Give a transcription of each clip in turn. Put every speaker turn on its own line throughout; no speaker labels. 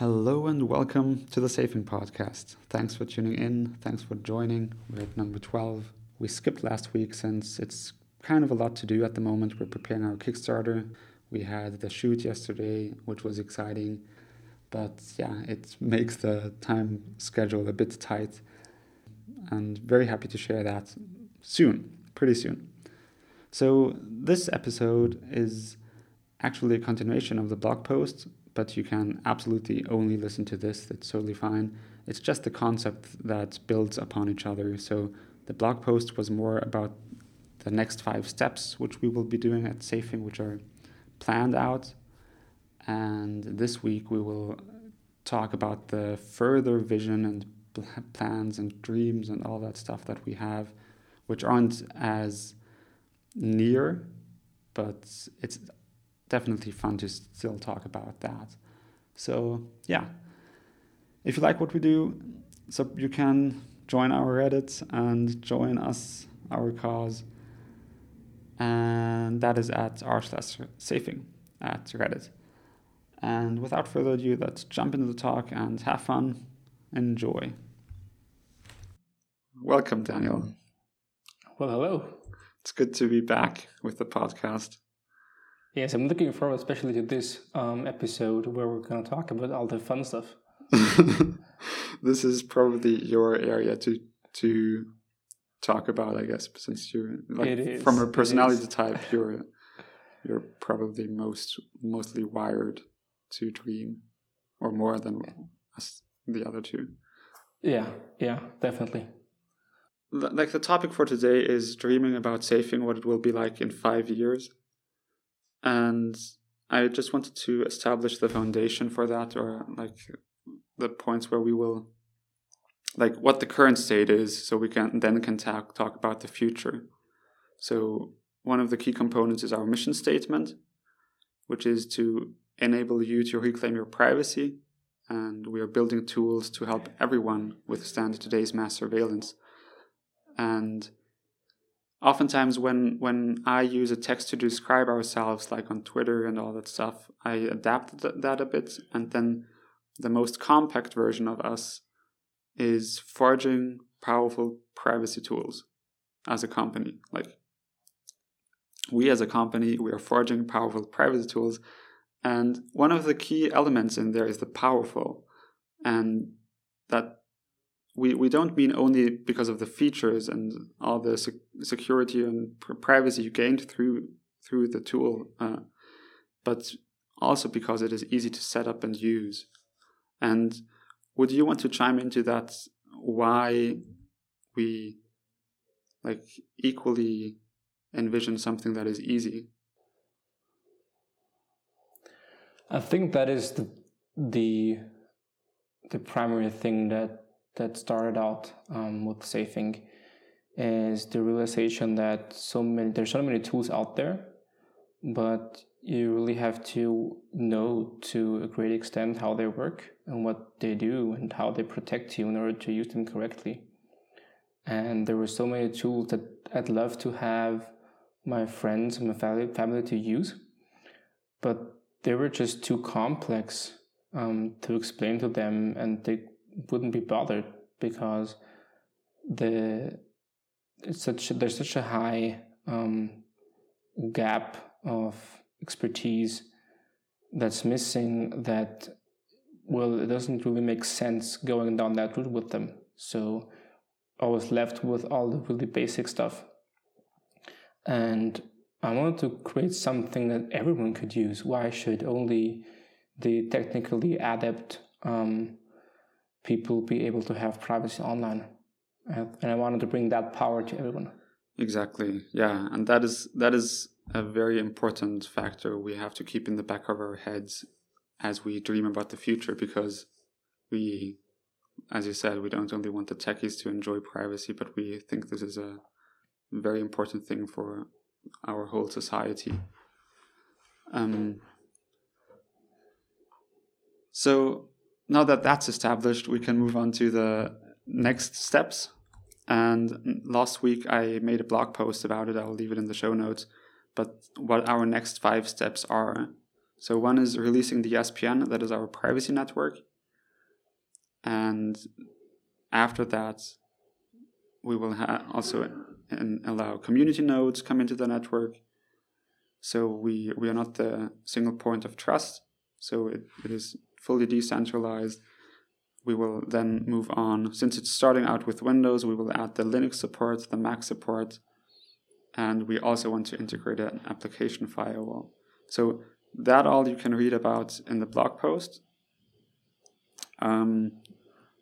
Hello and welcome to the Safing Podcast. Thanks for tuning in. Thanks for joining. We're at number 12. We skipped last week since it's kind of a lot to do at the moment. We're preparing our Kickstarter. We had the shoot yesterday, which was exciting. But yeah, it makes the time schedule a bit tight. And very happy to share that soon, pretty soon. So, this episode is actually a continuation of the blog post but you can absolutely only listen to this. That's totally fine. It's just the concept that builds upon each other. So the blog post was more about the next five steps, which we will be doing at Safing, which are planned out. And this week we will talk about the further vision and plans and dreams and all that stuff that we have, which aren't as near, but it's definitely fun to still talk about that. So yeah, if you like what we do, so you can join our Reddit and join us, our cause. And that is at r slash safing at Reddit. And without further ado, let's jump into the talk and have fun. Enjoy. Welcome, Daniel.
Well, hello.
It's good to be back with the podcast.
Yes, I'm looking forward especially to this um, episode where we're going to talk about all the fun stuff.
this is probably your area to to talk about, I guess, since you're like from a personality type, you're you're probably most mostly wired to dream, or more than us, the other two.
Yeah, yeah, definitely.
Like the topic for today is dreaming about Safing what it will be like in five years and I just wanted to establish the foundation for that, or like the points where we will, like what the current state is, so we can then can talk talk about the future. So one of the key components is our mission statement, which is to enable you to reclaim your privacy, and we are building tools to help everyone withstand today's mass surveillance. And oftentimes when when I use a text to describe ourselves, like on Twitter and all that stuff, I adapt th- that a bit, and then the most compact version of us is forging powerful privacy tools as a company. Like we as a company, we are forging powerful privacy tools, and one of the key elements in there is the powerful, and that we, we don't mean only because of the features and all the sec- security and pr- privacy you gained through through the tool, uh, but also because it is easy to set up and use. And would you want to chime into that? Why we like equally envision something that is easy?
I think that is the the the primary thing that that started out um, with safing is the realization that so many there's so many tools out there, but you really have to know to a great extent how they work and what they do and how they protect you in order to use them correctly. And there were so many tools that I'd love to have my friends and my family, family to use, but they were just too complex um, to explain to them, and they wouldn't be bothered because the it's such there's such a high um, gap of expertise that's missing that well it doesn't really make sense going down that route with them. So i was left with all the really basic stuff. And i wanted to create something that everyone could use. Why should only the technically adept um, people be able to have privacy online. And i wanted to bring that power to everyone.
Exactly. Yeah. And that is that is a very important factor we have to keep in the back of our heads as we dream about the future because we as you said we don't only want the techies to enjoy privacy but we think this is a very important thing for our whole society. Um, so now that that's established, we can move on to the next steps. And last week I made a blog post about it. I'll leave it in the show notes. But what our next five steps are. So, one is releasing the SPN, that is our privacy network, and after that, we will ha- also in, allow community nodes come into the network. So we we are not the single point of trust. So it, it is fully decentralized. We will then move on. Since it's starting out with Windows, we will add the Linux support, the Mac support, and we also want to integrate an application firewall. So that all you can read about in the blog post. Um,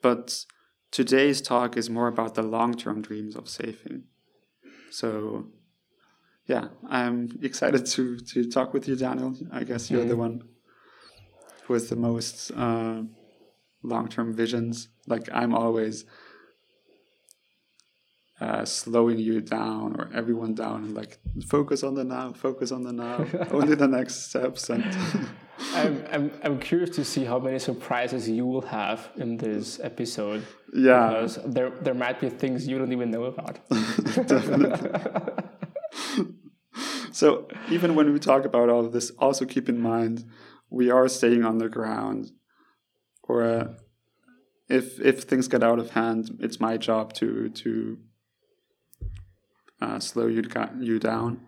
but today's talk is more about the long-term dreams of Safing. So, yeah, I'm excited to to talk with you, Daniel. I guess you're mm-hmm. the one has the most uh, long-term visions. Like I'm always uh, slowing you down or everyone down and like focus on the now, focus on the now, only the next steps. And
I'm, I'm, I'm curious to see how many surprises you will have in this episode.
Yeah.
Because there, there might be things you don't even know about.
Definitely. so even when we talk about all of this, also keep in mind we are staying on the ground or uh, if if things get out of hand, it's my job to to uh, slow you you down.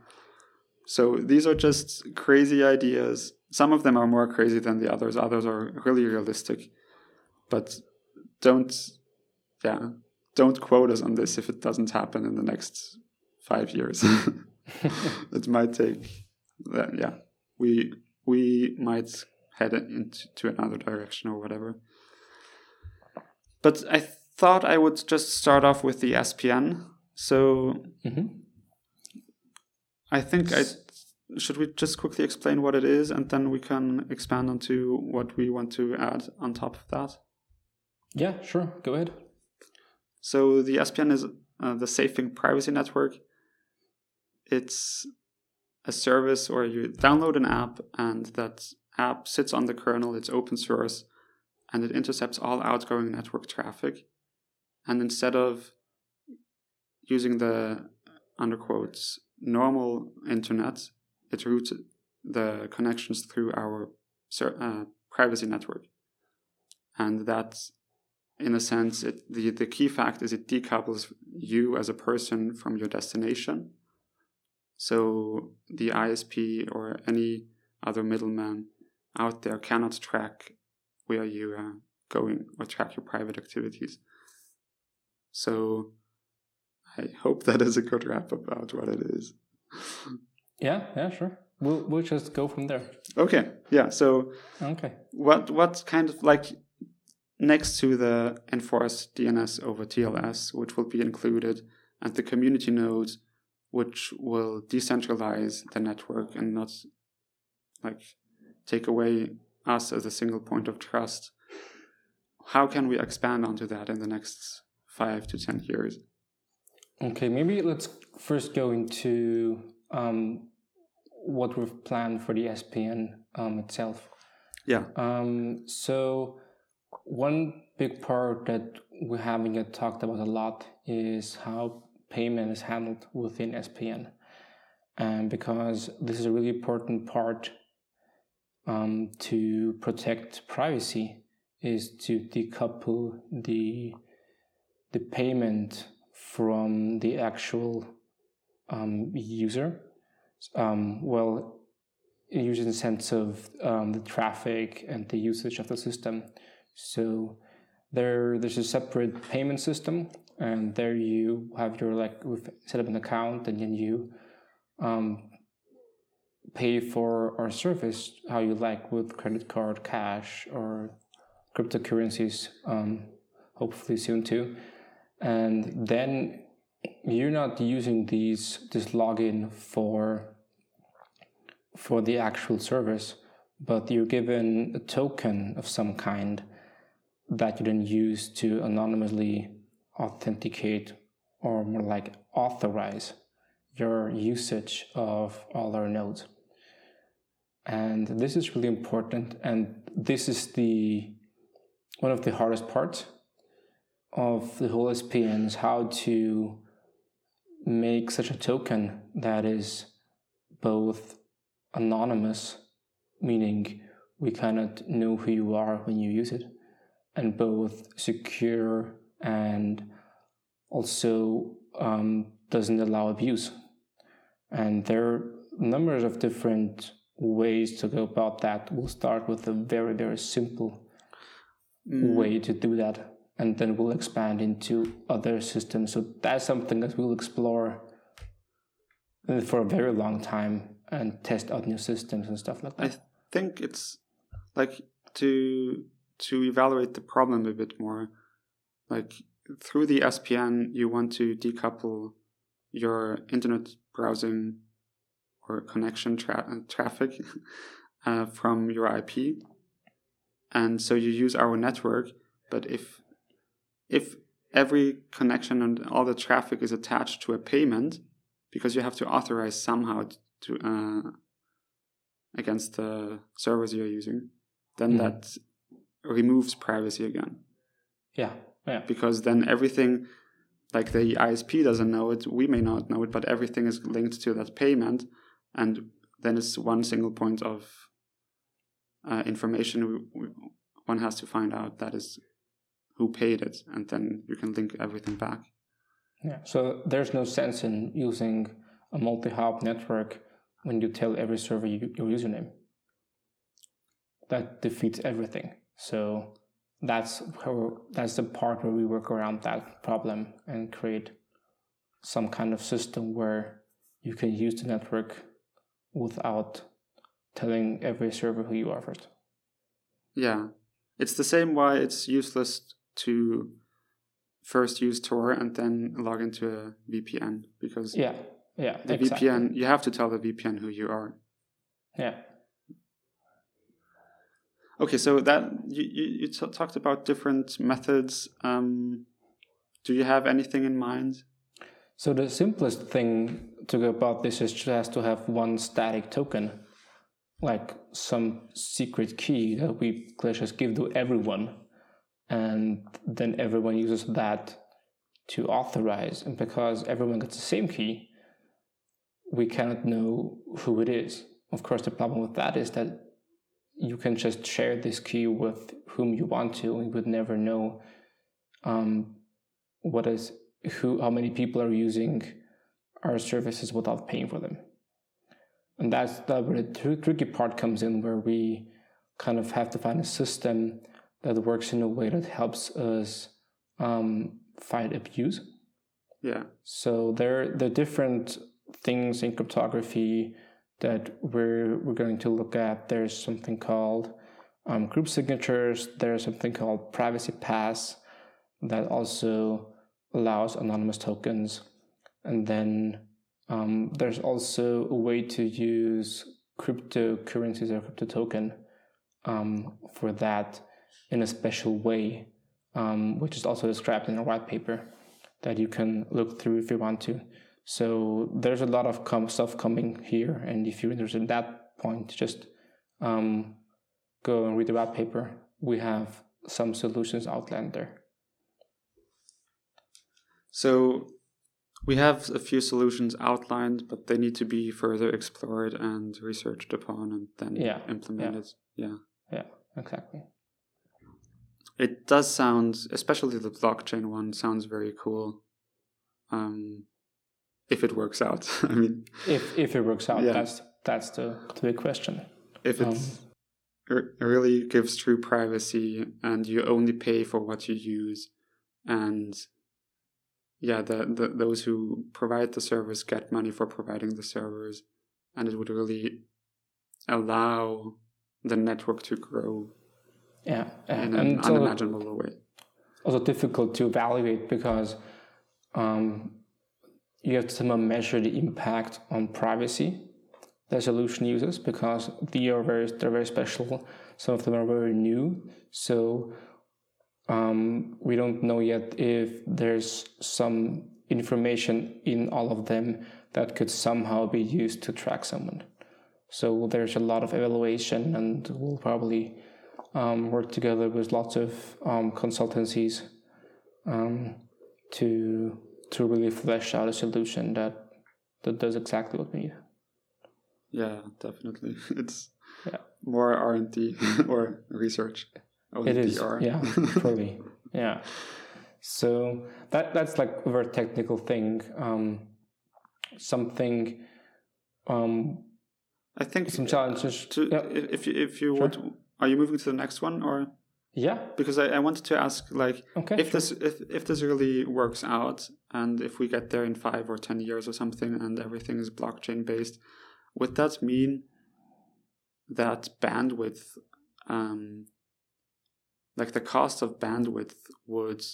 So these are just crazy ideas. Some of them are more crazy than the others. Others are really realistic. But don't, yeah, don't quote us on this if it doesn't happen in the next five years. it might take, uh, yeah, we we might head into another direction or whatever. But I thought I would just start off with the SPN so mm-hmm. I think I should we just quickly explain what it is and then we can expand onto what we want to add on top of that.
Yeah, sure. Go ahead.
So the SPN is uh, the Safing Privacy Network. It's a service where you download an app and that app sits on the kernel, it's open source, and it intercepts all outgoing network traffic. And instead of using the under quotes normal internet, it routes the connections through our uh, privacy network, and that, in a sense, it, the the key fact is it decouples you as a person from your destination. So the ISP or any other middleman out there cannot track where you are going or track your private activities. So I hope that is a good wrap about what it is.
Yeah, yeah, sure. We'll we'll just go from there.
Okay. Yeah. So
okay.
What what kind of like next to the enforce DNS over TLS, which will be included, and the community nodes, which will decentralize the network and not like take away us as a single point of trust. How can we expand onto that in the next five to ten years?
Okay, maybe let's first go into um, what we've planned for the SPN um, itself.
Yeah.
Um, so one big part that we haven't yet talked about a lot is how payment is handled within SPN, and because this is a really important part um, to protect privacy, is to decouple the the payment from the actual um, user. Um, well, using the sense of um, the traffic and the usage of the system. So there, there's a separate payment system, and there you have your like we've set up an account, and then you um, pay for our service how you like with credit card, cash, or cryptocurrencies. Um, hopefully soon too and then you're not using these this login for for the actual service but you're given a token of some kind that you then use to anonymously authenticate or more like authorize your usage of all our nodes. And this is really important and this is the one of the hardest parts of the whole SPN is how to make such a token that is both anonymous, meaning we cannot know who you are when you use it, and both secure and also um, doesn't allow abuse. And there are numbers of different ways to go about that. We'll start with a very, very simple mm. way to do that, and then we'll expand into other systems. So that's something that we'll explore for a very long time and test out new systems and stuff like that.
I think it's like to to evaluate the problem a bit more. Like through the SPN, you want to decouple your internet browsing or connection tra- traffic uh, from your IP, and so you use our network. But if if every connection and all the traffic is attached to a payment, because you have to authorize somehow to uh, against the servers you're using, then mm. that removes privacy again.
Yeah, yeah.
Because then everything, like the ISP doesn't know it, we may not know it, but everything is linked to that payment, and then it's one single point of uh, information we, we, one has to find out that is who paid it, and then you can link everything back.
Yeah. So there's no sense in using a multi-hop network when you tell every server you, your username. That defeats everything. So that's how, that's the part where we work around that problem and create some kind of system where you can use the network without telling every server who you are first.
Yeah. It's the same why it's useless to first use Tor and then log into a VPN because
yeah, yeah,
the exactly. VPN you have to tell the VPN who you are.
Yeah.
Okay, so that you you, you t- talked about different methods. Um, do you have anything in mind?
So the simplest thing to go about this is just to have one static token, like some secret key that we just give to everyone and then everyone uses that to authorize. And because everyone gets the same key, we cannot know who it is. Of course, the problem with that is that you can just share this key with whom you want to, and you would never know um, what is who, how many people are using our services without paying for them. And that's the, where the tr- tricky part comes in, where we kind of have to find a system that works in a way that helps us um, fight abuse.
Yeah.
So there, there are different things in cryptography that we're we're going to look at. There's something called um, group signatures. There's something called privacy pass that also allows anonymous tokens, and then um, there's also a way to use cryptocurrencies or crypto token um, for that in a special way, um, which is also described in a white paper that you can look through if you want to. So there's a lot of com- stuff coming here, and if you're interested in that point, just um, go and read the white paper. We have some solutions outlined there.
So we have a few solutions outlined, but they need to be further explored and researched upon, and then yeah, implemented.
Yeah, yeah, yeah exactly.
It does sound, especially the blockchain one, sounds very cool. Um, if it works out, I mean,
if if it works out, yeah. that's that's the, the big question.
If it um, really gives true privacy, and you only pay for what you use, and yeah, the, the those who provide the service get money for providing the servers, and it would really allow the network to grow
yeah,
in an unimaginable also, way.
Also difficult to evaluate because um, you have to somehow measure the impact on privacy the solution uses because they are very they're very special. Some of them are very new, so um, we don't know yet if there's some information in all of them that could somehow be used to track someone. So there's a lot of evaluation, and we'll probably um, work together with lots of um, consultancies um, to to really flesh out a solution that that does exactly what we need.
Yeah, definitely. It's yeah. more R and D or research.
It is, yeah, fully, yeah. So that that's like a very technical thing. Um, something. Um,
I think
some challenges.
To,
yeah.
If you, if you
Sure.
would, are you moving to the next one or?
Yeah.
Because I, I wanted to ask, like,
Okay.
if this if, if this really works out, and if we get there in five or ten years or something, and everything is blockchain based, would that mean that bandwidth, um, like the cost of bandwidth, would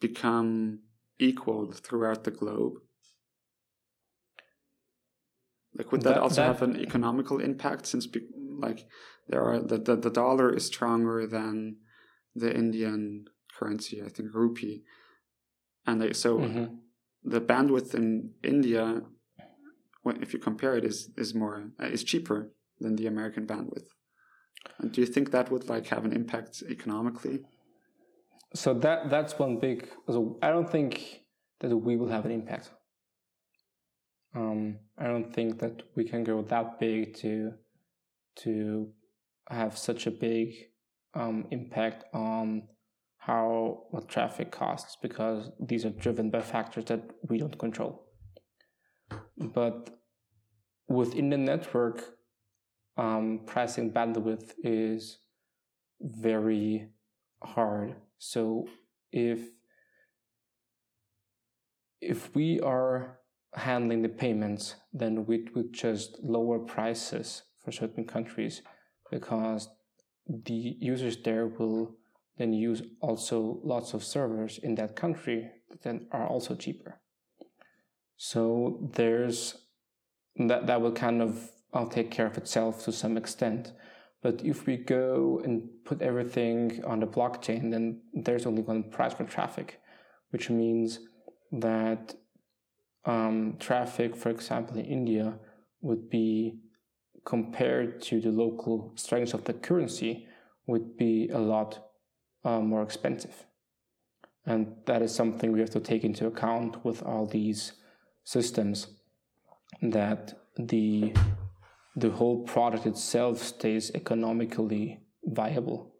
become equal throughout the globe? Like, would that,
That-
also
that-
have an economical impact? Since, be- like, there are the, the the dollar is stronger than the Indian currency, I think rupee, and they, so
Mhm.
the bandwidth in India, when, if you compare it, is is more uh, is cheaper than the American bandwidth. And do you think that would like have an impact economically?
So that that's one big. So I don't think that we will have an impact. Um, I don't think that we can go that big to to have such a big um, impact on how what traffic costs because these are driven by factors that we don't control. But within the network, um, pricing bandwidth is very hard. So if if we are handling the payments, then we would just lower prices for certain countries because the users there will then use also lots of servers in that country that then are also cheaper. So there's that that will kind of uh, take care of itself to some extent. But if we go and put everything on the blockchain, then there's only one price for traffic, which means that um, traffic, for example, in India, would be compared to the local strength of the currency, would be a lot uh, more expensive. And that is something we have to take into account with all these systems that the the whole product itself stays economically viable.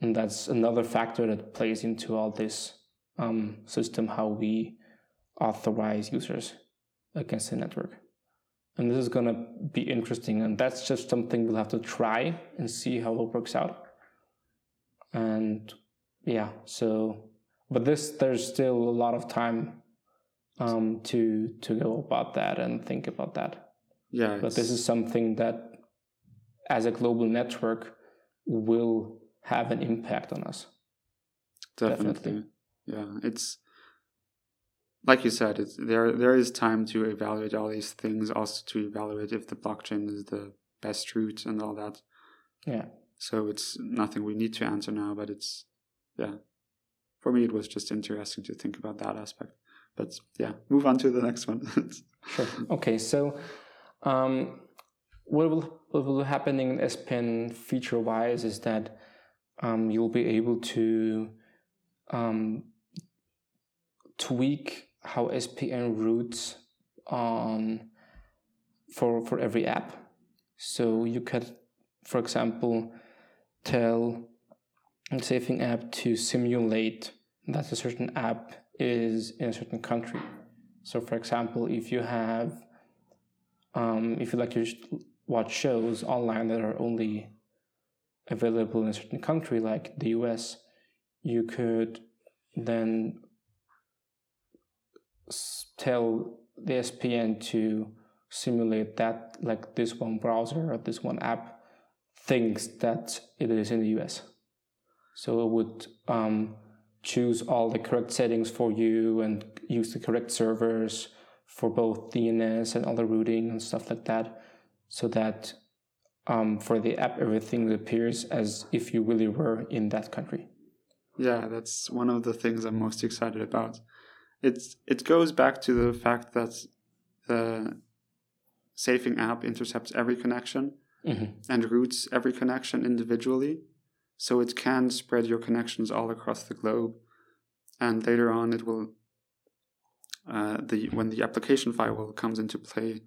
And that's another factor that plays into all this um, system, how we authorize users against the network. And this is going to be interesting. And that's just something we'll have to try and see how it works out. And yeah, so, but this, there's still a lot of time um, to, to go about that and think about that.
Yeah,
But this is something that, as a global network, will have an impact on us.
definitely.
definitely.
Yeah, it's like you said. It's there. There is time to evaluate all these things, also to evaluate if the blockchain is the best route and all that.
Yeah.
So it's nothing we need to answer now, but it's yeah. For me, it was just interesting to think about that aspect. But yeah, move on to the next one.
Sure. Okay, so um, what will what will happen in SPN feature wise is that um, you'll be able to um, tweak how SPN routes on for for every app. So you could, for example, tell a Safing app to simulate that a certain app is in a certain country. So, for example, if you have, um, if you like to watch shows online that are only available in a certain country, like the US, you could then tell the SPN to simulate that, like this one browser or this one app thinks that it is in the US. So it would um, choose all the correct settings for you and use the correct servers for both DNS and all the routing and stuff like that, so that um, for the app everything appears as if you really were in that country.
yeah, that's one of the things I'm most excited about. It's it goes back to the fact that the Safing app intercepts every connection
Mm-hmm.
and routes every connection individually. So it can spread your connections all across the globe. And later on, it will, uh, the when the application firewall comes into play,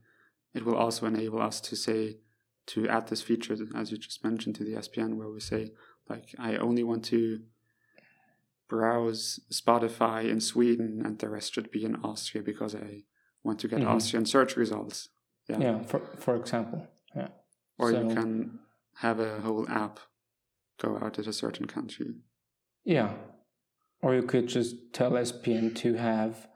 it will also enable us to say, to add this feature, as you just mentioned, to the SPN, where we say, like, I only want to browse Spotify in Sweden and the rest should be in Austria because I want to get mm-hmm. Austrian search results.
Yeah. Yeah, for, for example. Yeah.
Or so, you can have a whole app go out at a certain country.
Yeah. Or you could just tell SPN to have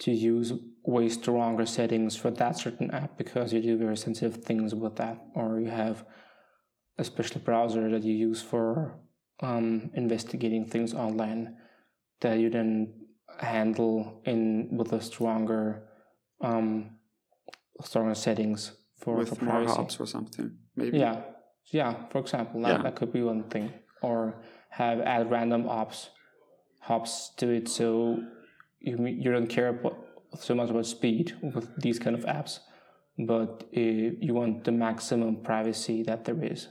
to use way stronger settings for that certain app because you do very sensitive things with that. Or you have a special browser that you use for um, investigating things online that you then handle in with a stronger um, stronger settings for,
with
for
more hops or something maybe?
Yeah. Yeah for example that, yeah. that could be one thing. Or have add random ops hops to it so you you don't care about, so much about speed with these kind of apps but uh, you want the maximum privacy that there is.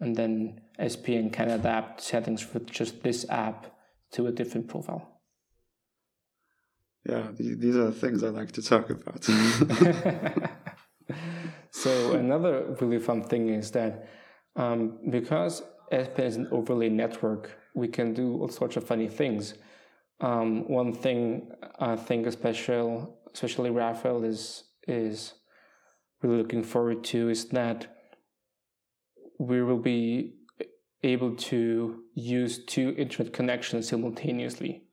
And then SPN can adapt settings for just this app to a different profile.
Yeah, these are the things I like to talk about.
so another really fun thing is that um, because SPN is an overlay network, we can do all sorts of funny things. Um, one thing I think, especially especially Raphael is is really looking forward to is that we will be able to use two internet connections simultaneously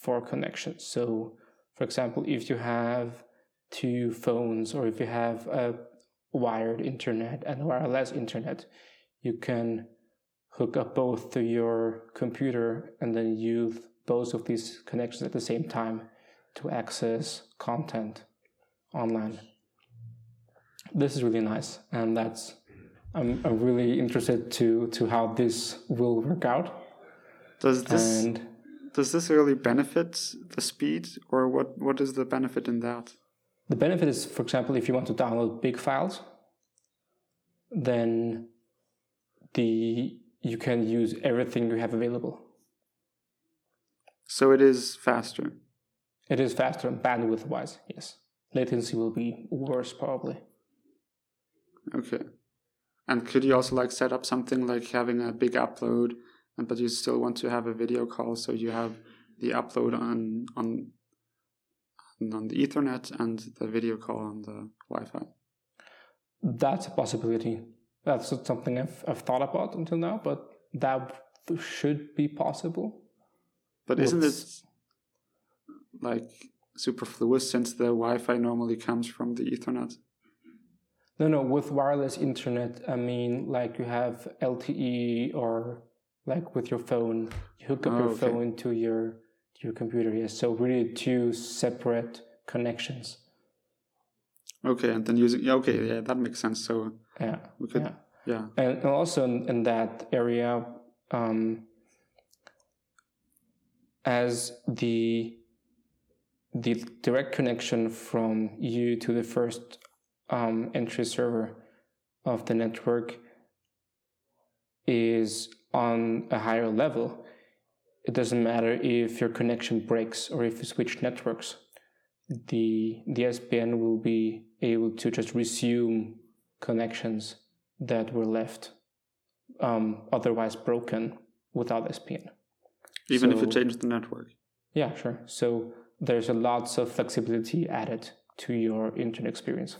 for connections. So, for example, if you have two phones or if you have a wired internet and wireless internet, you can hook up both to your computer and then use both of these connections at the same time to access content online. This is really nice, and that's I'm, I'm really interested to to how this will work out.
Does this and does this really benefit the speed, or what what is the benefit in that?
The benefit is, for example, if you want to download big files, then the you can use everything you have available.
So it is faster.
It is faster bandwidth wise, yes. Latency will be worse probably.
Okay. And could you also like set up something like having a big upload, but you still want to have a video call, so you have the upload on on on the Ethernet and the video call on the Wi-Fi.
That's a possibility. That's not something I've I've thought about until now, but that should be possible.
But isn't it like superfluous since the Wi-Fi normally comes from the Ethernet?
No, no, with wireless internet, I mean, like you have LTE or like with your phone, you hook up oh, your okay. phone to your to your computer. Yes, so really two separate connections.
Okay, and then using yeah, okay, yeah, that makes sense. So
yeah,
we could yeah,
yeah. and also in, in that area, um, as the the direct connection from you to the first um, entry server of the network is on a higher level, it doesn't matter if your connection breaks or if you switch networks. The, the SPN will be able to just resume connections that were left um, otherwise broken without SPN.
Even so, if you change the network?
Yeah, sure. So there's a lots of flexibility added to your internet experience.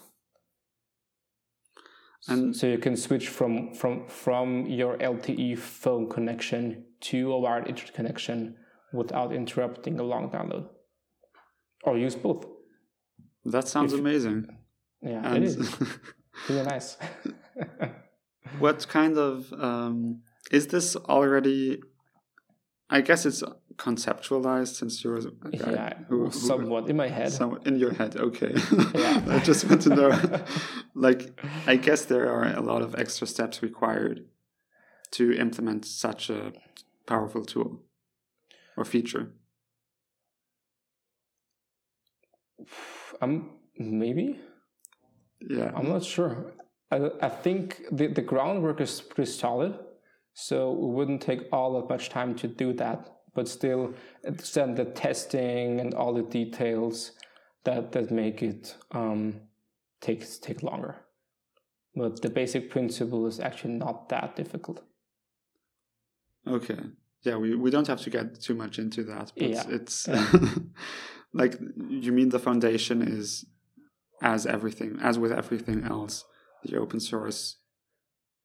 And so you can switch from from from your LTE phone connection to a wired internet connection without interrupting a long download, or use both.
That sounds if, amazing.
Yeah, and it is really nice.
what kind of um, is this already? I guess it's conceptualized since you're a guy
yeah, who, who, somewhat in my head.
Somewhat in your head okay. Yeah. i just want to know. Like i guess there are a lot of extra steps required to implement such a powerful tool or feature.
Um maybe?
Yeah.
I'm not sure. I, I think the, the groundwork is pretty solid so it wouldn't take all that much time to do that but still send the testing and all the details that that make it um, take take longer. but the basic principle is actually not that difficult.
Okay. Yeah, we, we don't have to get too much into that, but
Yeah.
it's like you mean the foundation is as everything, as with everything else, the open source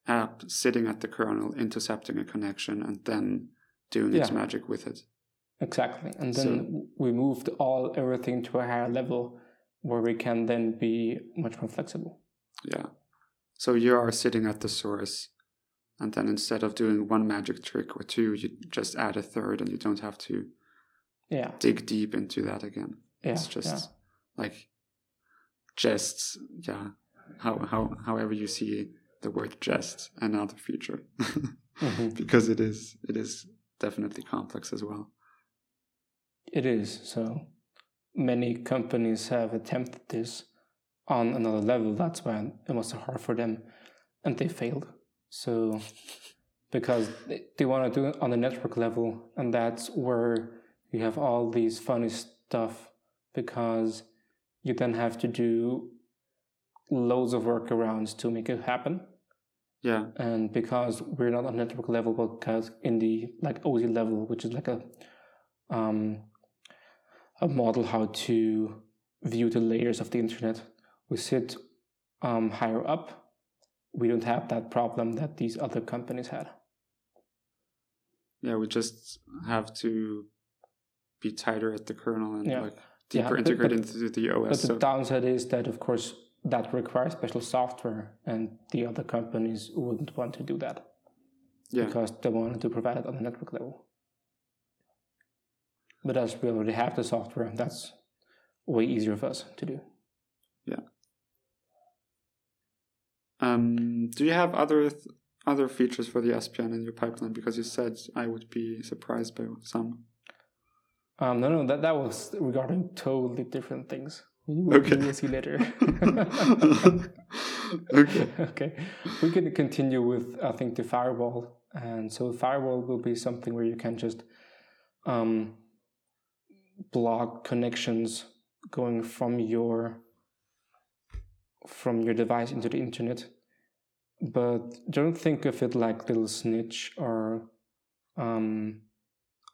app sitting at the kernel, intercepting a connection, and then doing its magic with it.
Exactly. And then we moved all everything to a higher level where we can then be much more flexible.
Yeah. So you are sitting at the source, and then instead of doing one magic trick or two, you just add a third, and you don't have to
Yeah.
dig deep into that again.
Yeah.
it's just
yeah.
like jests. Yeah. How how however you see the word jest, another feature,
Mhm.
because it is it is definitely complex as well.
It is. So many companies have attempted this on another level. That's why it was so hard for them and they failed. So because they, they want to do it on the network level, and that's where you have all these funny stuff because you then have to do loads of workarounds to make it happen.
Yeah.
and because we're not on network level because in the like OZ level which is like a um a model how to view the layers of the internet we sit um higher up we don't have that problem that these other companies had
Yeah. We just have to be tighter at the kernel and
Yeah.
like
Yeah,
deeper
but-
integrate
but-
into the OS.
but the
so
downside is that of course that requires special software and the other companies wouldn't want to do that
yeah.
because they wanted to provide it on the network level. But as we already have the software, that's way easier for us to do. Yeah.
Um, do you have other th- other features for the SPN in your pipeline? Because you said I would be surprised by some.
Um, no, no, that, that was regarding totally different things. You will,
Okay.
see later.
okay.
okay. We can continue with, I think, the firewall. And so, firewall will be something where you can just um, block connections going from your from your device into the internet. But don't think of it like Little Snitch or um,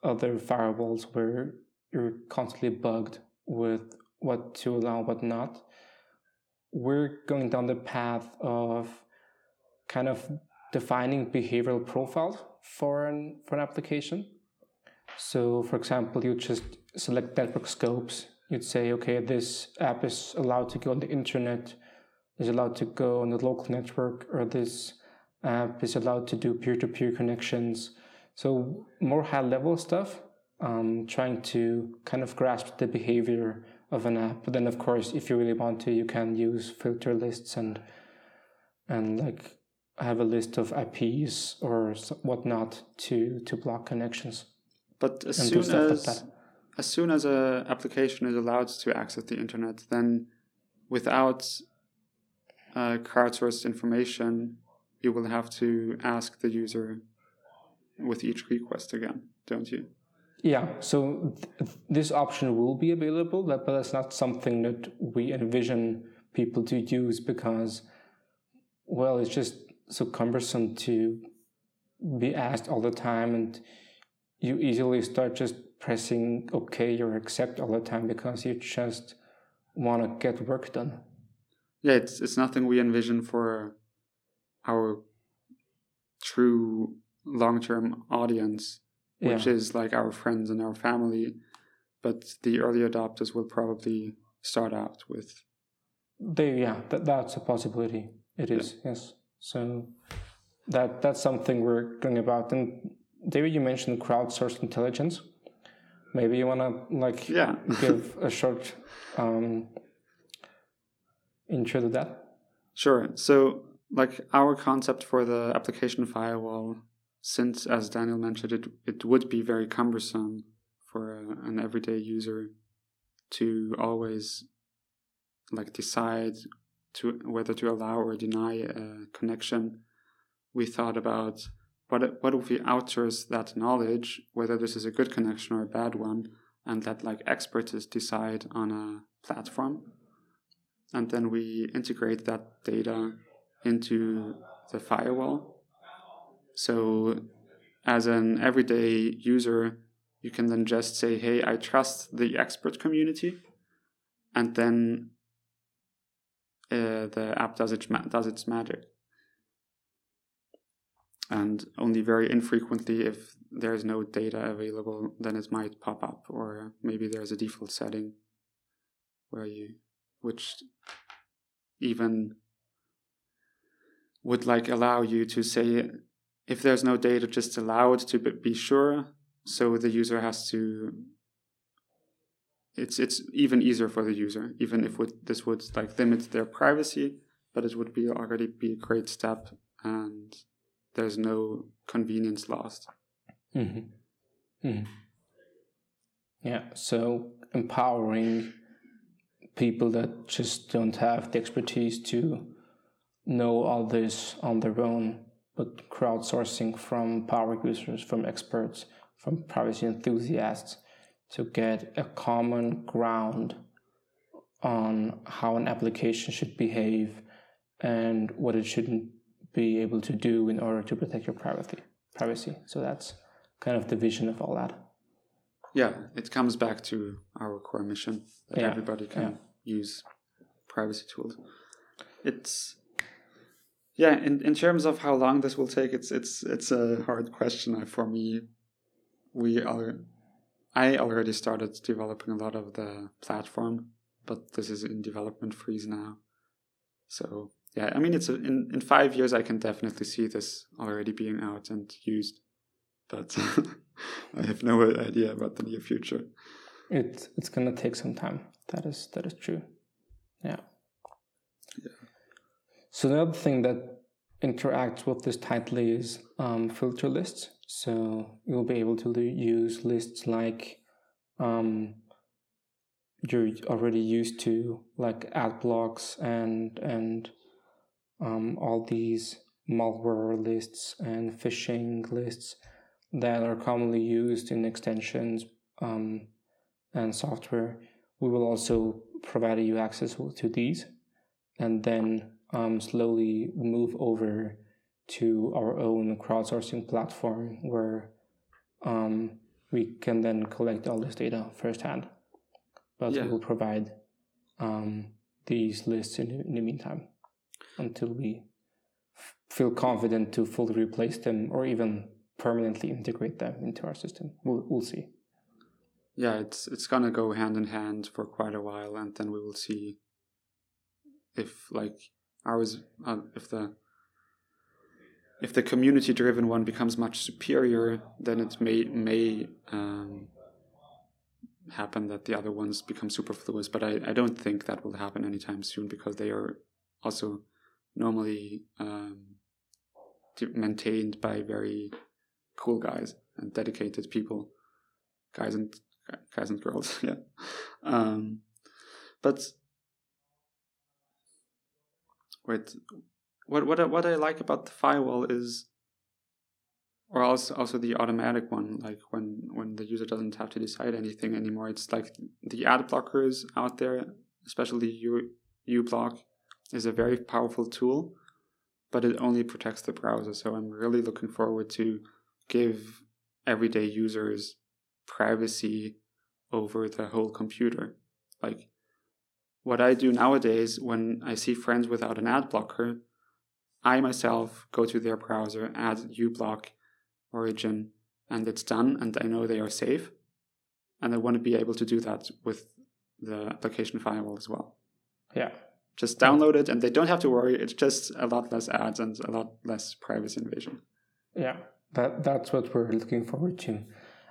other firewalls where you're constantly bugged with what to allow, what not. We're going down the path of kind of defining behavioral profiles for an for an application. So, for example, you just select network scopes. You'd say, okay, this app is allowed to go on the internet, is allowed to go on the local network, or this app is allowed to do peer-to-peer connections. So more high-level stuff, um, trying to kind of grasp the behavior of an app. But then, of course, if you really want to, you can use filter lists and and like have a list of IPs or whatnot to to block connections.
But as soon
like
as
that.
as soon as a application is allowed to access the internet, then without uh, crowdsourced information, you will have to ask the user with each request again, don't you?
Yeah, so th- this option will be available, but that's not something that we envision people to use because, well, it's just so cumbersome to be asked all the time, and you easily start just pressing OK or accept all the time because you just want to get work done.
Yeah, it's it's nothing we envision for our true long term audience, which
yeah.
is like our friends and our family. But the early adopters will probably start out with
They, yeah, that, that's a possibility. It is, yes. So that that's something we're going about. And David, you mentioned crowdsourced intelligence. Maybe you want to like
yeah.
give a short um, intro to that.
Sure. So, like our concept for the application firewall, since as Daniel mentioned, it it would be very cumbersome for a, an everyday user to always like decide to whether to allow or deny a connection. We thought about what what if we outsource that knowledge, whether this is a good connection or a bad one, and let like experts decide on a platform and then we integrate that data into the firewall. So, as an everyday user, you can then just say, "Hey, I trust the expert community," and then uh, the app does its ma- does its magic. And only very infrequently, if there's no data available, then it might pop up, or maybe there's a default setting where you, which even would like allow you to say if there's no data just allow it to be sure so the user has to it's it's even easier for the user even if would, this would like limit their privacy but it would be already be a great step and there's no convenience lost
mm-hmm. Mm-hmm. yeah so empowering people that just don't have the expertise to know all this on their own, crowdsourcing from power users, from experts, from privacy enthusiasts to get a common ground on how an application should behave and what it shouldn't be able to do in order to protect your privacy. Privacy. So that's kind of the vision of all that.
Yeah, it comes back to our core mission that yeah. everybody can yeah. use privacy tools. It's yeah, in, in terms of how long this will take, it's it's it's a hard question for me. We are, I already started developing a lot of the platform, but this is in development freeze now. So yeah, I mean, it's a, in in five years I can definitely see this already being out and used, but I have no idea about the near future.
It's it's gonna take some time. That is that is true. Yeah. So the other thing that interacts with this tightly is um, filter lists. So you'll be able to use lists like um, you're already used to, like ad blocks and and um, all these malware lists and phishing lists that are commonly used in extensions um, and software. We will also provide you access to these, and then um, slowly move over to our own crowdsourcing platform where um, we can then collect all this data firsthand. But yeah. we will provide um, these lists in, in, the meantime until we f- feel confident to fully replace them or even permanently integrate them into our system. We'll, we'll see.
Yeah, it's it's gonna go hand in hand for quite a while, and then we will see if like ours uh, if the if the community driven one becomes much superior then it may may um, happen that the other ones become superfluous but I, I don't think that will happen anytime soon because they are also normally um, maintained by very cool guys and dedicated people guys and guys and girls yeah. Um, but Wait, what what what I like about the firewall is, or also also the automatic one, like when when the user doesn't have to decide anything anymore. It's like the ad blockers out there, especially U uBlock, is a very powerful tool, but it only protects the browser. So I'm really looking forward to give everyday users privacy over the whole computer. Like what I do nowadays when I see friends without an ad blocker, I myself go to their browser, add uBlock origin, and it's done, and I know they are safe. And I want to be able to do that with the application firewall as well.
Yeah.
Just download it, and they don't have to worry. It's just a lot less ads and a lot less privacy invasion.
Yeah, that that's what we're looking forward to.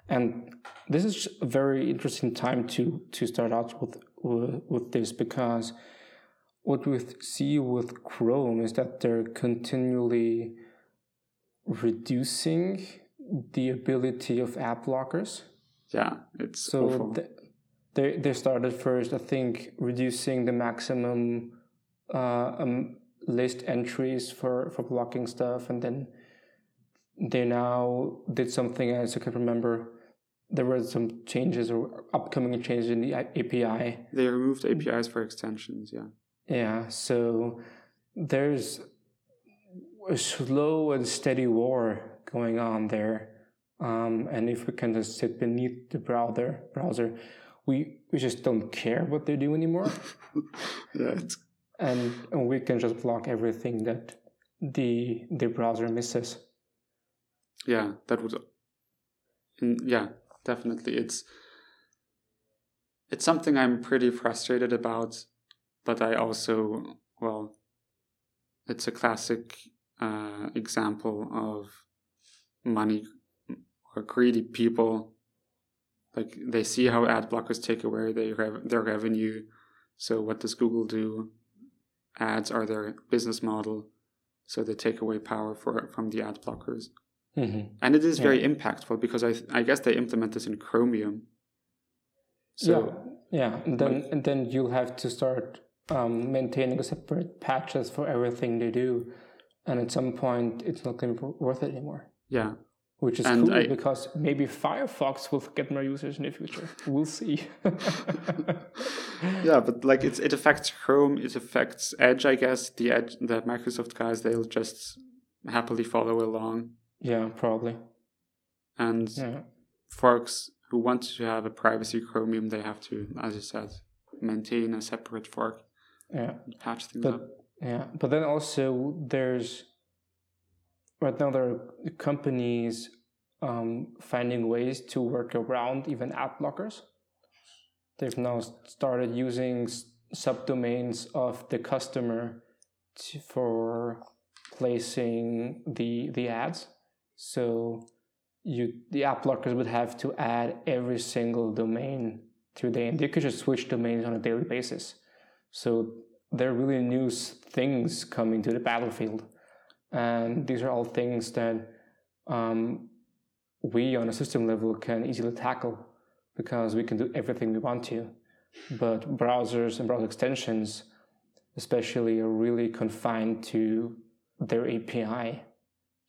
And this is a very interesting time to to start out with with this because what we see with Chrome is that they're continually reducing the ability of ad blockers.
Yeah, it's so
th- they they started first, I think, reducing the maximum uh, um, list entries for for blocking stuff, and then they now did something else. I can't remember there were some changes or upcoming changes in the API.
They removed APIs for extensions, yeah.
Yeah, so there's a slow and steady war going on there. Um, and if we can just sit beneath the browser, browser, we we just don't care what they do anymore.
yeah,
and, and we can just block everything that the the browser misses.
yeah, that would. mm, Yeah, definitely. It's it's something I'm pretty frustrated about, but I also well, it's a classic uh, example of money or greedy people. Like they see how ad blockers take away their their revenue. So what does Google do? Ads are their business model, so they take away power for from the ad blockers.
Mm-hmm.
And it is very impactful because I I guess they implement this in Chromium. So
yeah, yeah. And then and then you'll have to start um, maintaining separate patches for everything they do, and at some point it's not going to be worth it anymore.
yeah,
Which is
And
cool
I-
because maybe Firefox will get more users in the future. We'll see.
yeah, but like it's it affects Chrome, it affects Edge. I guess the Edge, the Microsoft guys, they'll just happily follow along.
Yeah, probably.
And
Yeah.
forks who want to have a privacy Chromium, they have to, as you said, maintain a separate fork,
Yeah.
patch things
But
up.
yeah, but then also there's right now there are companies um, finding ways to work around even ad blockers. They've now started using s- subdomains of the customer to, for placing the the ads. So you the ad blockers would have to add every single domain to the and they could just switch domains on a daily basis. So there are really new things coming to the battlefield, and these are all things that um, we on a system level can easily tackle because we can do everything we want to. But browsers and browser extensions, especially, are really confined to their API.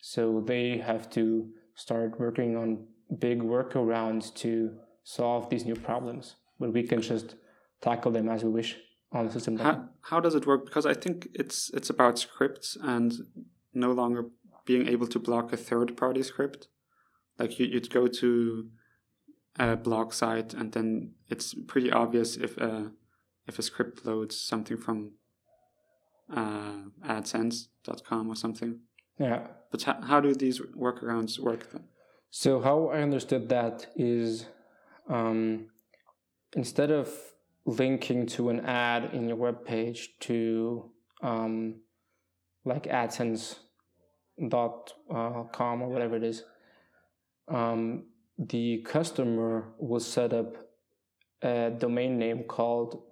So they have to start working on big workarounds to solve these new problems. But we can just tackle them as we wish on the system.
How how does it work? Because I think it's it's about scripts and no longer being able to block a third party script. Like you, you'd go to a blog site and then it's pretty obvious if a if a script loads something from uh, AdSense.com or something.
Yeah.
But how, how do these workarounds work then?
So how I understood that is um, instead of linking to an ad in your web page to um, like AdSense.com or whatever it is, um, the customer will set up a domain name called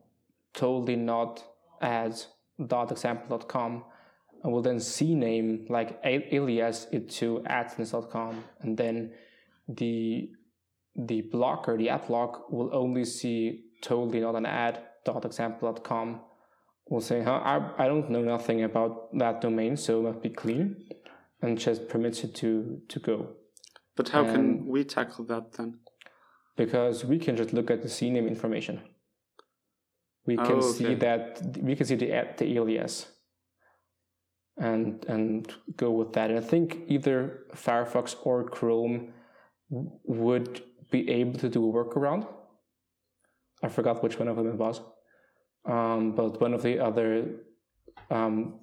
totally not ads.example.com and will then CNAME like alias it to AdSense.com and then the the blocker, the ad block will only see totally not an ad.example.com will say, huh, I, I don't know nothing about that domain, so it must be clean and just permits it to, to go.
But how can
Um,
we tackle that then?
because we can just look at the CNAME information. We can
Oh,
see that we can see the the alias, and and go with that. And I think either Firefox or Chrome would be able to do a workaround. I forgot which one of them it was, um, but one of the other um,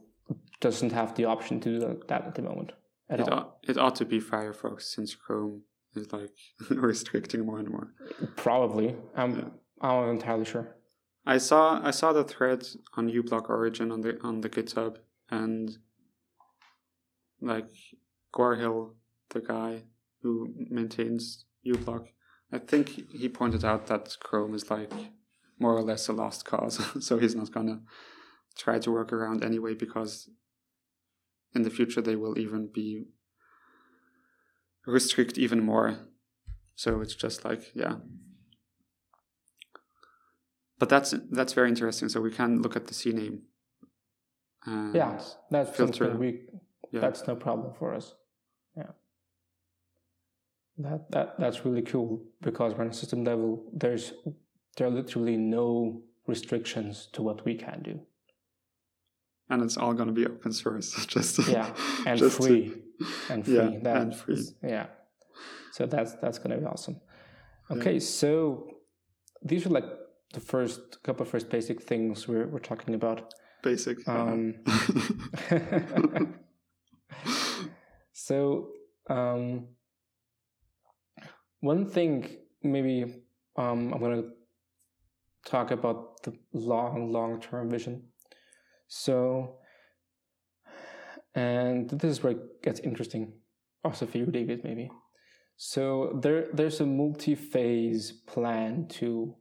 doesn't have the option to do that at the moment at
It ought, it ought to be Firefox since Chrome is like restricting more and more.
Probably, I'm
Yeah.
I'm not entirely sure.
I saw I saw the thread on uBlock Origin on the on the GitHub and like Gorhill, the guy who maintains uBlock, I think he pointed out that Chrome is like more or less a lost cause, so he's not gonna try to work around anyway because in the future they will even be restrict even more. So it's just like yeah. But that's that's very interesting. So we can look at the CNAME.
Yeah, that's
filter.
something we.
Yeah.
That's no problem for us. Yeah. That that that's really cool because on a system level, there's there are literally no restrictions to what we can do.
and it's all going to be open source. just
yeah, and
just
free,
to,
and free.
Yeah,
that
and free.
yeah. So that's that's going to be awesome. Okay, so these are like the first couple of first basic things we're we're talking about.
Basic. uh,
Um, so um, one thing maybe um, I'm going to talk about the long long term vision. So and this is where it gets interesting, also for you, David, maybe. So there there's a multi-phase plan to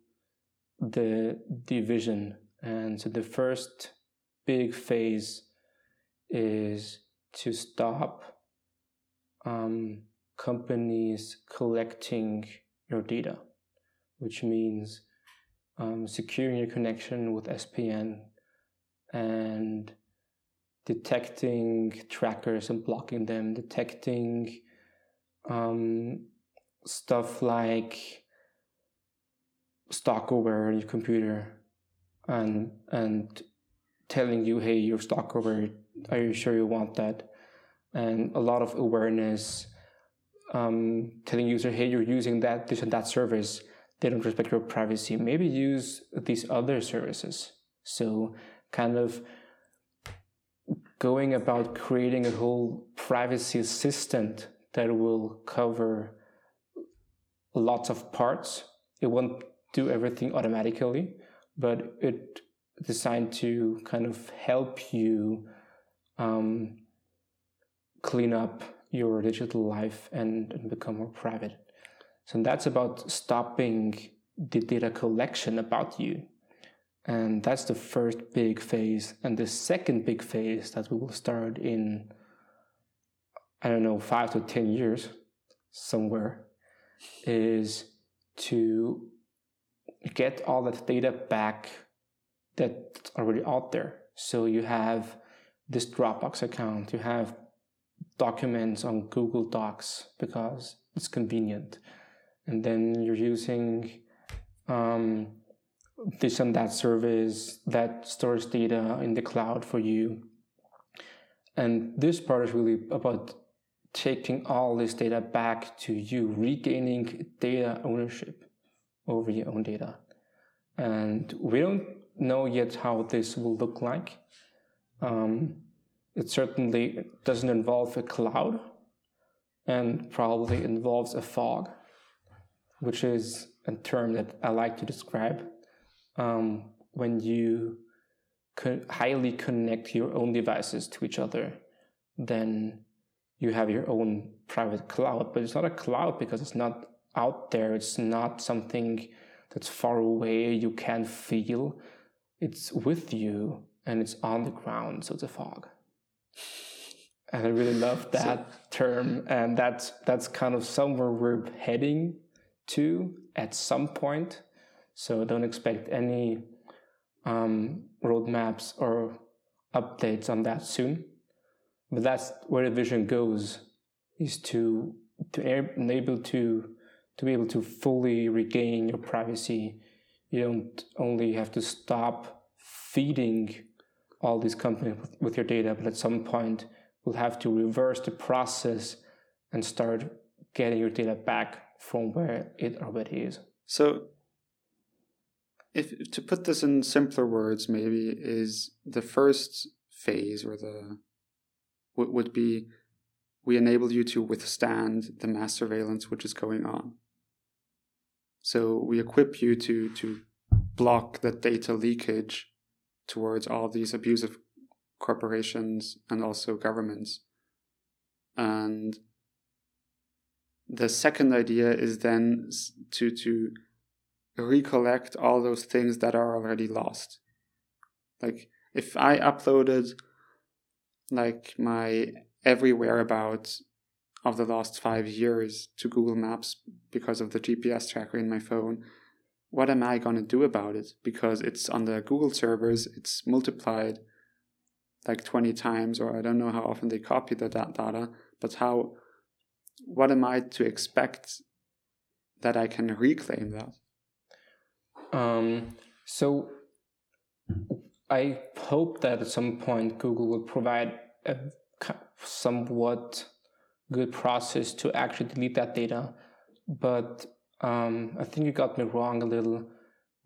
the division, and so the first big phase is to stop um, companies collecting your data, which means um, securing your connection with SPN and detecting trackers and blocking them, detecting um, stuff like stalkerware on your computer and and telling you, hey, you're stalkerware, are you sure you want that? And a lot of awareness um, telling user, hey, you're using that, this and that service, they don't respect your privacy. Maybe use these other services. So kind of going about creating a whole privacy assistant that will cover lots of parts. It won't do everything automatically, but it designed to kind of help you um, clean up your digital life and, and become more private. So that's about stopping the data collection about you. And that's the first big phase. And the second big phase that we will start in, I don't know, five to 10 years somewhere, is to get all that data back that's already out there. So you have this Dropbox account, you have documents on Google Docs because it's convenient. And then you're using um, this and that service that stores data in the cloud for you. And this part is really about taking all this data back to you, regaining data ownership over your own data. And we don't know yet how this will look like. Um, it certainly doesn't involve a cloud and probably involves a fog, which is a term that I like to describe um, when you co- highly connect your own devices to each other, then you have your own private cloud. But it's not a cloud because it's not out there. It's not something that's far away. You can't feel. It's with you and it's on the ground. So it's a fog. And I really love that so, term. And that's that's kind of somewhere we're heading to at some point. So don't expect any um, roadmaps or updates on that soon. But that's where the vision goes, is to to enable to to be able to fully regain your privacy. You don't only have to stop feeding all these companies with, with your data, but at some point we'll have to reverse the process and start getting your data back from where it already is.
So, if to put this in simpler words, maybe is the first phase or the would would be we enable you to withstand the mass surveillance which is going on. So we equip you to to block that data leakage towards all these abusive corporations and also governments. And the second idea is then to to recollect all those things that are already lost. Like if I uploaded like my every whereabouts of the last five years to Google Maps because of the GPS tracker in my phone, what am I going to do about it? Because it's on the Google servers, it's multiplied like 20 times, or I don't know how often they copy the data, but how, what am I to expect that I can reclaim that?
Um, so I hope that at some point Google will provide a somewhat good process to actually delete that data. But um, I think you got me wrong a little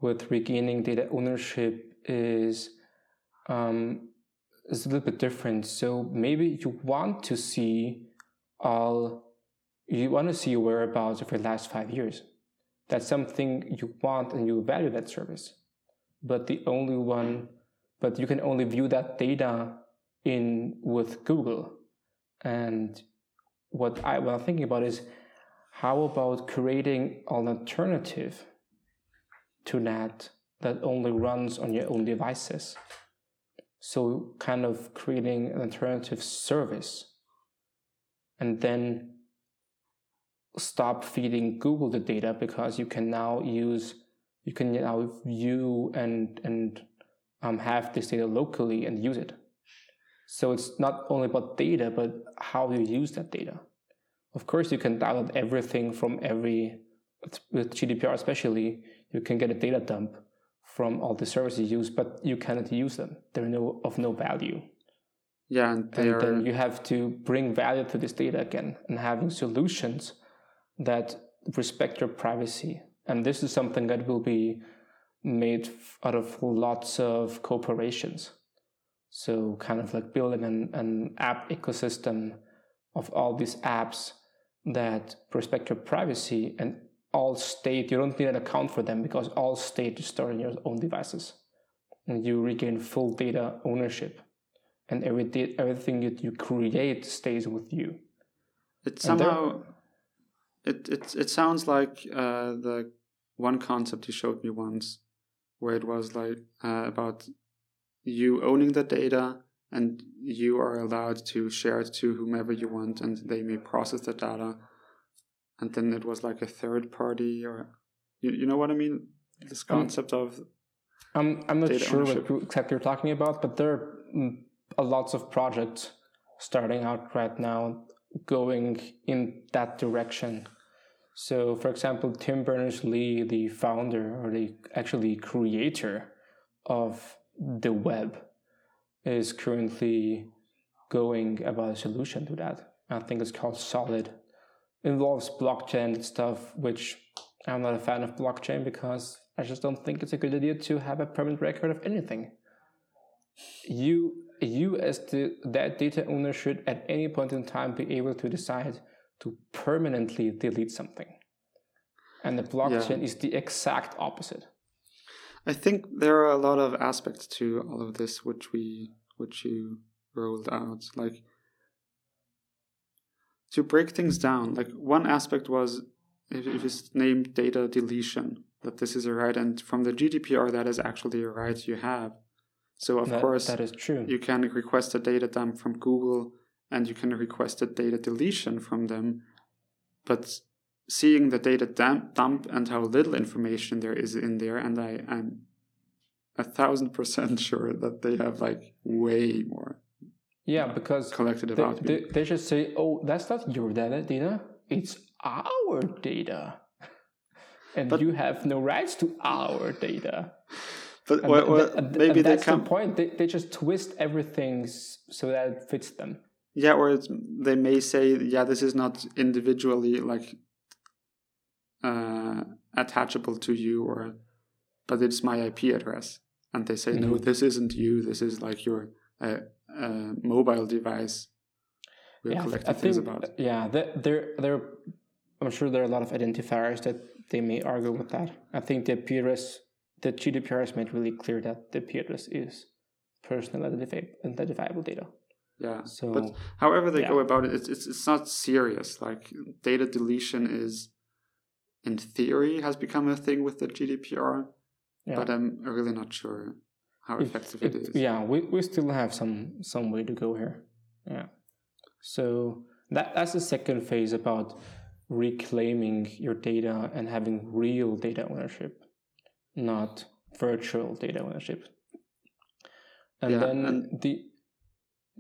with regaining data ownership is um, is a little bit different. So maybe you want to see all you want to see your whereabouts of your last five years. That's something you want and you value that service. But the only one, but you can only view that data in with Google. And what I what I'm thinking about is how about creating an alternative to that that only runs on your own devices? So kind of creating an alternative service and then stop feeding Google the data because you can now use you can now view and and um, have this data locally and use it. So it's not only about data, but how you use that data. Of course, you can download everything from every with GDPR especially. You can get a data dump from all the services you use, but you cannot use them. They're no of no value.
Yeah, and,
and then you have to bring value to this data again and having solutions that respect your privacy. And this is something that will be made out of lots of corporations. So, kind of like building an, an app ecosystem of all these apps that respect your privacy and all state, you don't need an account for them because all state is stored in your own devices. And you regain full data ownership. And every everything that you create stays with you.
It somehow it it it sounds like uh, the one concept you showed me once, where it was like uh, about you owning the data and you are allowed to share it to whomever you want, and they may process the data. And then it was like a third party, or you, you know what I mean? This um, concept um, of
I'm I'm not sure ownership. what exactly you're talking about, but there are a lots of projects starting out right now going in that direction. So, for example, Tim Berners Lee, the founder or the actually creator of the web, is currently going about a solution to that. I think it's called Solid. It involves blockchain stuff, which I'm not a fan of blockchain because I just don't think it's a good idea to have a permanent record of anything. You you as the, that data owner should at any point in time be able to decide to permanently delete something. And the blockchain yeah. is the exact opposite.
I think there are a lot of aspects to all of this which we which you rolled out. Like to break things down, like one aspect was if, if it's named data deletion, that this is a right, and from the GDPR that is actually a right you have. So of
that,
course
that is true.
You can request a data dump from Google and you can request a data deletion from them. But seeing the data dump, dump and how little information there is in there, and I, I'm a thousand percent sure that they have like way more.
Yeah, because
collected
they,
about
they, they just say, "Oh, that's not your data, data. It's our data, and but, you have no rights to our data."
But well, well, and maybe
that's
come...
the point. They, they just twist everything so that it fits them.
Yeah, or they may say, yeah, this is not individually like uh, attachable to you, or but it's my IP address, and they say, mm-hmm. no, this isn't you. This is like your uh, uh, mobile device.
We're yeah, collecting I things think, about. Yeah, there, there. I'm sure there are a lot of identifiers that they may argue with that. I think the IP address the GDPR has made really clear that the IP address is personal identifiable data.
Yeah. So, but however they yeah. go about it, it's, it's it's not serious. Like data deletion is, in theory, has become a thing with the GDPR, yeah. but I'm really not sure how effective it, it is.
Yeah, we, we still have some some way to go here. Yeah. So that that's the second phase about reclaiming your data and having real data ownership not virtual data ownership. And yeah, then and the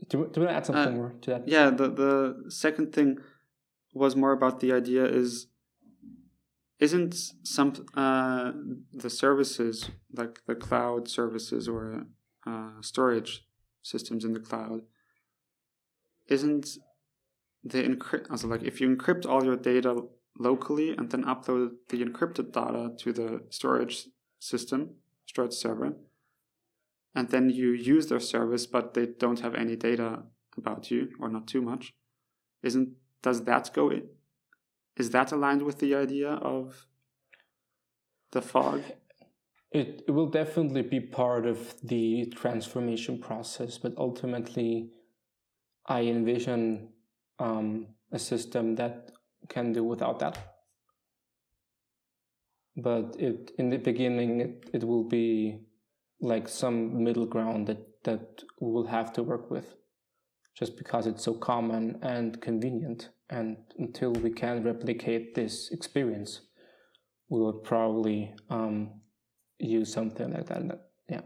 do, do you want to add something uh, more to that?
Yeah, the the second thing was more about the idea is isn't some uh, the services like the cloud services or uh, storage systems in the cloud, isn't the encrypt also like if you encrypt all your data locally and then upload the encrypted data to the storage system, storage server, and then you use their service but they don't have any data about you or not too much, isn't does that go in? Is that aligned with the idea of the fog?
It, it will definitely be part of the transformation process, but ultimately, I envision um, a system that can do without that. But it in the beginning, it, it will be like some middle ground that, that we will have to work with just because it's so common and convenient. And until we can replicate this experience, we will probably um, use something like that. Yeah.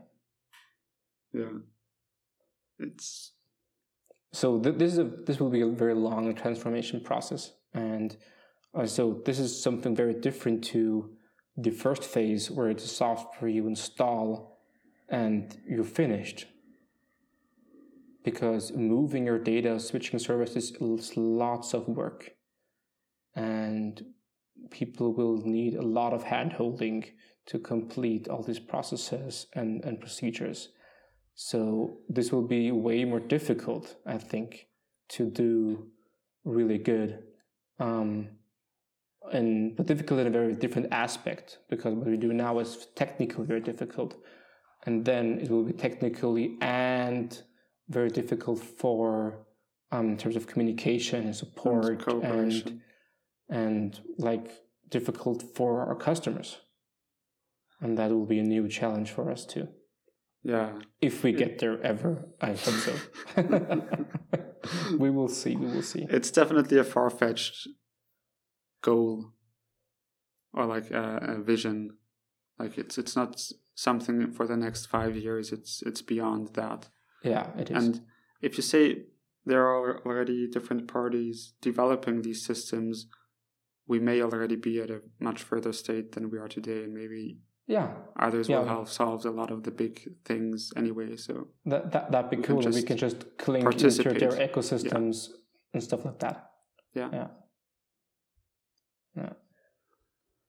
Yeah. It's
so th- this is a this will be a very long transformation process, and uh, so this is something very different to the first phase where it's a software you install and you're finished. Because moving your data, switching services is lots of work, and people will need a lot of handholding to complete all these processes and, and procedures. So this will be way more difficult, I think, to do really good. Um, and but difficult in a very different aspect because what we do now is technically very difficult. And then it will be technically and very difficult for um, in terms of communication and support and, and and like difficult for our customers. And that will be a new challenge for us too.
Yeah.
If we get there ever, I hope so. we will see. We will see.
It's definitely a far fetched goal or like a, a, vision. Like it's it's not something for the next five years. It's it's beyond that.
Yeah, it is.
And if you say there are already different parties developing these systems, we may already be at a much further state than we are today, and maybe
yeah
others
yeah.
will have solved a lot of the big things anyway so
that, that that'd be cool we can just cling into their ecosystems yeah. and stuff like that
yeah
yeah yeah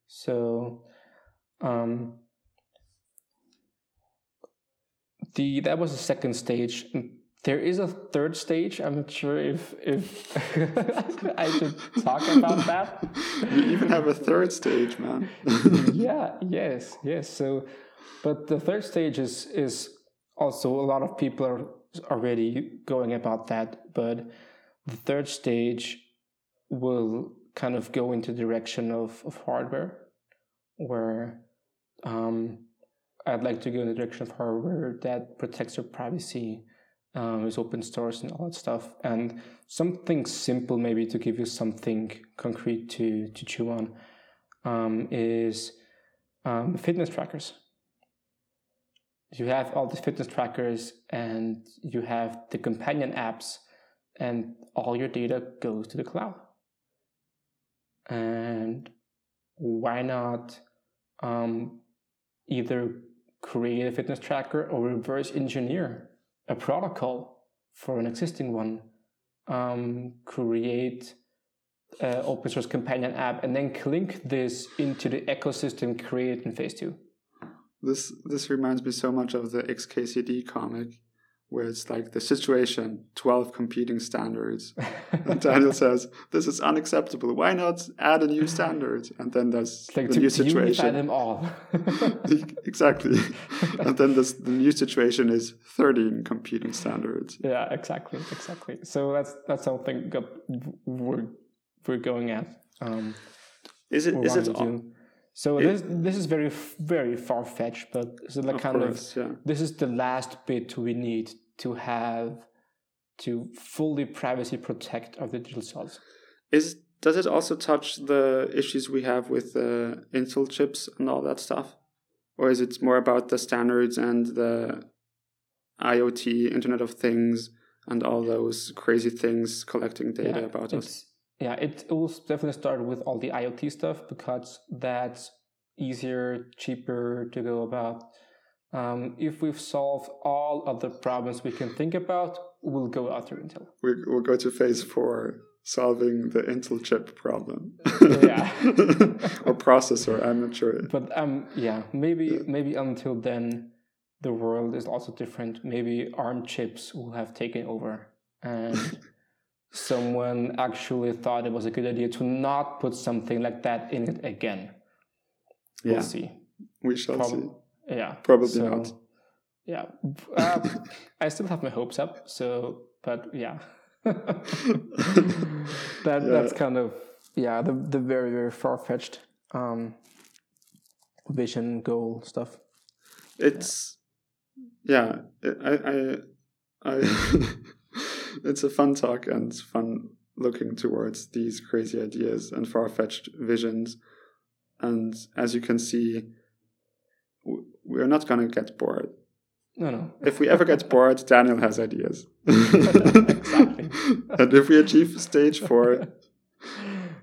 so um the that was the second stage there is a third stage. I'm not sure if if I should talk about that.
You even have a third stage, man.
yeah. Yes. Yes. So, but the third stage is is also a lot of people are already going about that. But the third stage will kind of go into the direction of of hardware, where um, I'd like to go in the direction of hardware that protects your privacy um, is open source and all that stuff. And something simple, maybe to give you something concrete to, to chew on, um, is um, fitness trackers. You have all these fitness trackers and you have the companion apps, and all your data goes to the cloud. And why not um, either create a fitness tracker or reverse engineer a protocol for an existing one, um, create an open source companion app, and then link this into the ecosystem created in phase two.
This this reminds me so much of the XKCD comic where it's like the situation 12 competing standards. And daniel says this is unacceptable. Why not add a new standard? And then there's
like
the
to
new situation.
them all.
Exactly. And then this, the new situation is 13 competing standards.
Yeah exactly exactly. So that's that's something we're we're going at um,
is it is it all,
so it, this this is very very far fetched, but it's like kind course, of yeah. this is the last bit we need to have to fully privacy protect our digital selves.
Is does it also touch the issues we have with uh, Intel chips and all that stuff, or is it more about the standards and the IoT, Internet of Things, and all those crazy things collecting data yeah, about us?
Yeah, it will definitely start with all the IoT stuff because that's easier, cheaper to go about Um, if we've solved all of the problems we can think about, we'll go after Intel.
We, we'll go to phase four, solving the Intel chip problem.
Yeah.
or processor, I'm not sure.
But um, yeah, maybe maybe until then, the world is also different. Maybe ARM chips will have taken over, and someone actually thought it was a good idea to not put something like that in it again. We'll
Yeah,
see.
we shall
Prob-
see.
Yeah,
Probably
so,
not.
Yeah, uh, I still have my hopes up. So, but yeah, that
Yeah.
that's kind of yeah the the very very far fetched um, vision goal stuff.
It's yeah, I I, I it's a fun talk and fun looking towards these crazy ideas and far fetched visions. And as you can see, we're not going to get bored.
No, no.
If we ever get bored, Daniel has ideas.
Exactly.
and if we achieve stage four,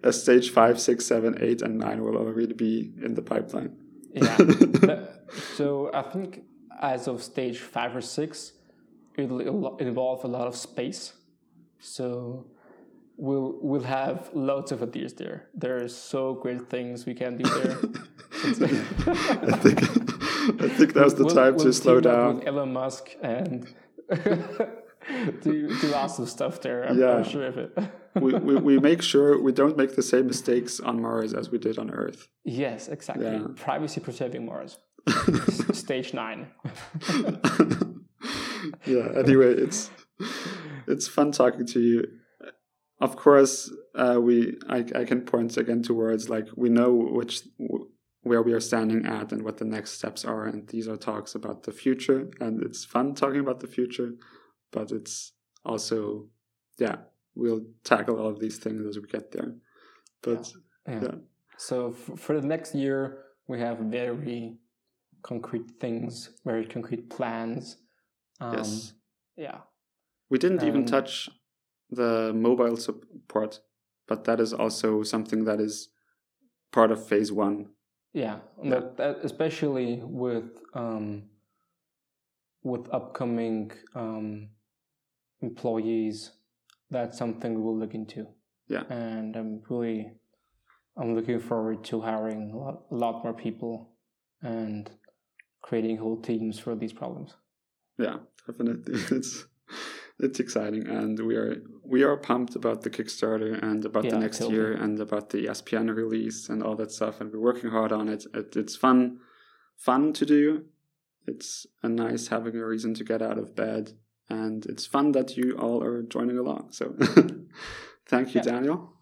a stage five, six, seven, eight, and nine will already be in the pipeline.
Yeah. So I think as of stage five or six, it'll involve a lot of space. So we'll we'll have lots of ideas there. There are so great things we can do there.
I think I think now's the
We'll-
time
we'll
to slow down.
with Elon Musk and do do lots of stuff there. I'm,
Yeah.
I'm sure of it.
we, we, we make sure we don't make the same mistakes on Mars as we did on Earth.
yes, exactly.
Yeah.
Privacy preserving Mars. Stage nine.
Yeah. Anyway, it's it's fun talking to you. Of course, uh, we I, I can point again towards like we know which where we are standing at and what the next steps are, and these are talks about the future, and it's fun talking about the future, but it's also yeah we'll tackle all of these things as we get there. But
Yeah.
Yeah.
So f- for the next year, we have very concrete things, very concrete plans. Um,
Yes.
Yeah.
We didn't even
Um,
touch the mobile support, but that is also something that is part of phase one.
Yeah.
Yeah.
That, especially with um, with upcoming um, employees, that's something we will look into.
Yeah.
And I'm really, I'm looking forward to hiring a lot, a lot more people and creating whole teams for these problems.
Yeah, definitely. It's it's exciting, and we are we are pumped about the Kickstarter and about the next
totally.
year and about the SPN release and all that stuff. And we're working hard on it. it. It's fun, fun to do. It's a nice having a reason to get out of bed, and it's fun that you all are joining along. So, thank you,
Yeah.
Daniel.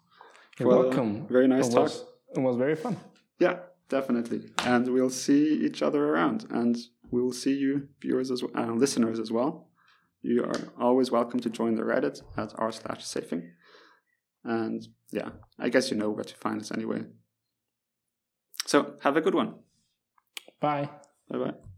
You're welcome.
Very nice
it
talk.
was, it was very fun.
Yeah, definitely. And we'll see each other around, and we'll see you viewers as well, uh, listeners as well. You are always welcome to join the Reddit at r slash safing. And yeah, I guess you know where to find us anyway. So have a good one.
Bye.
Bye bye.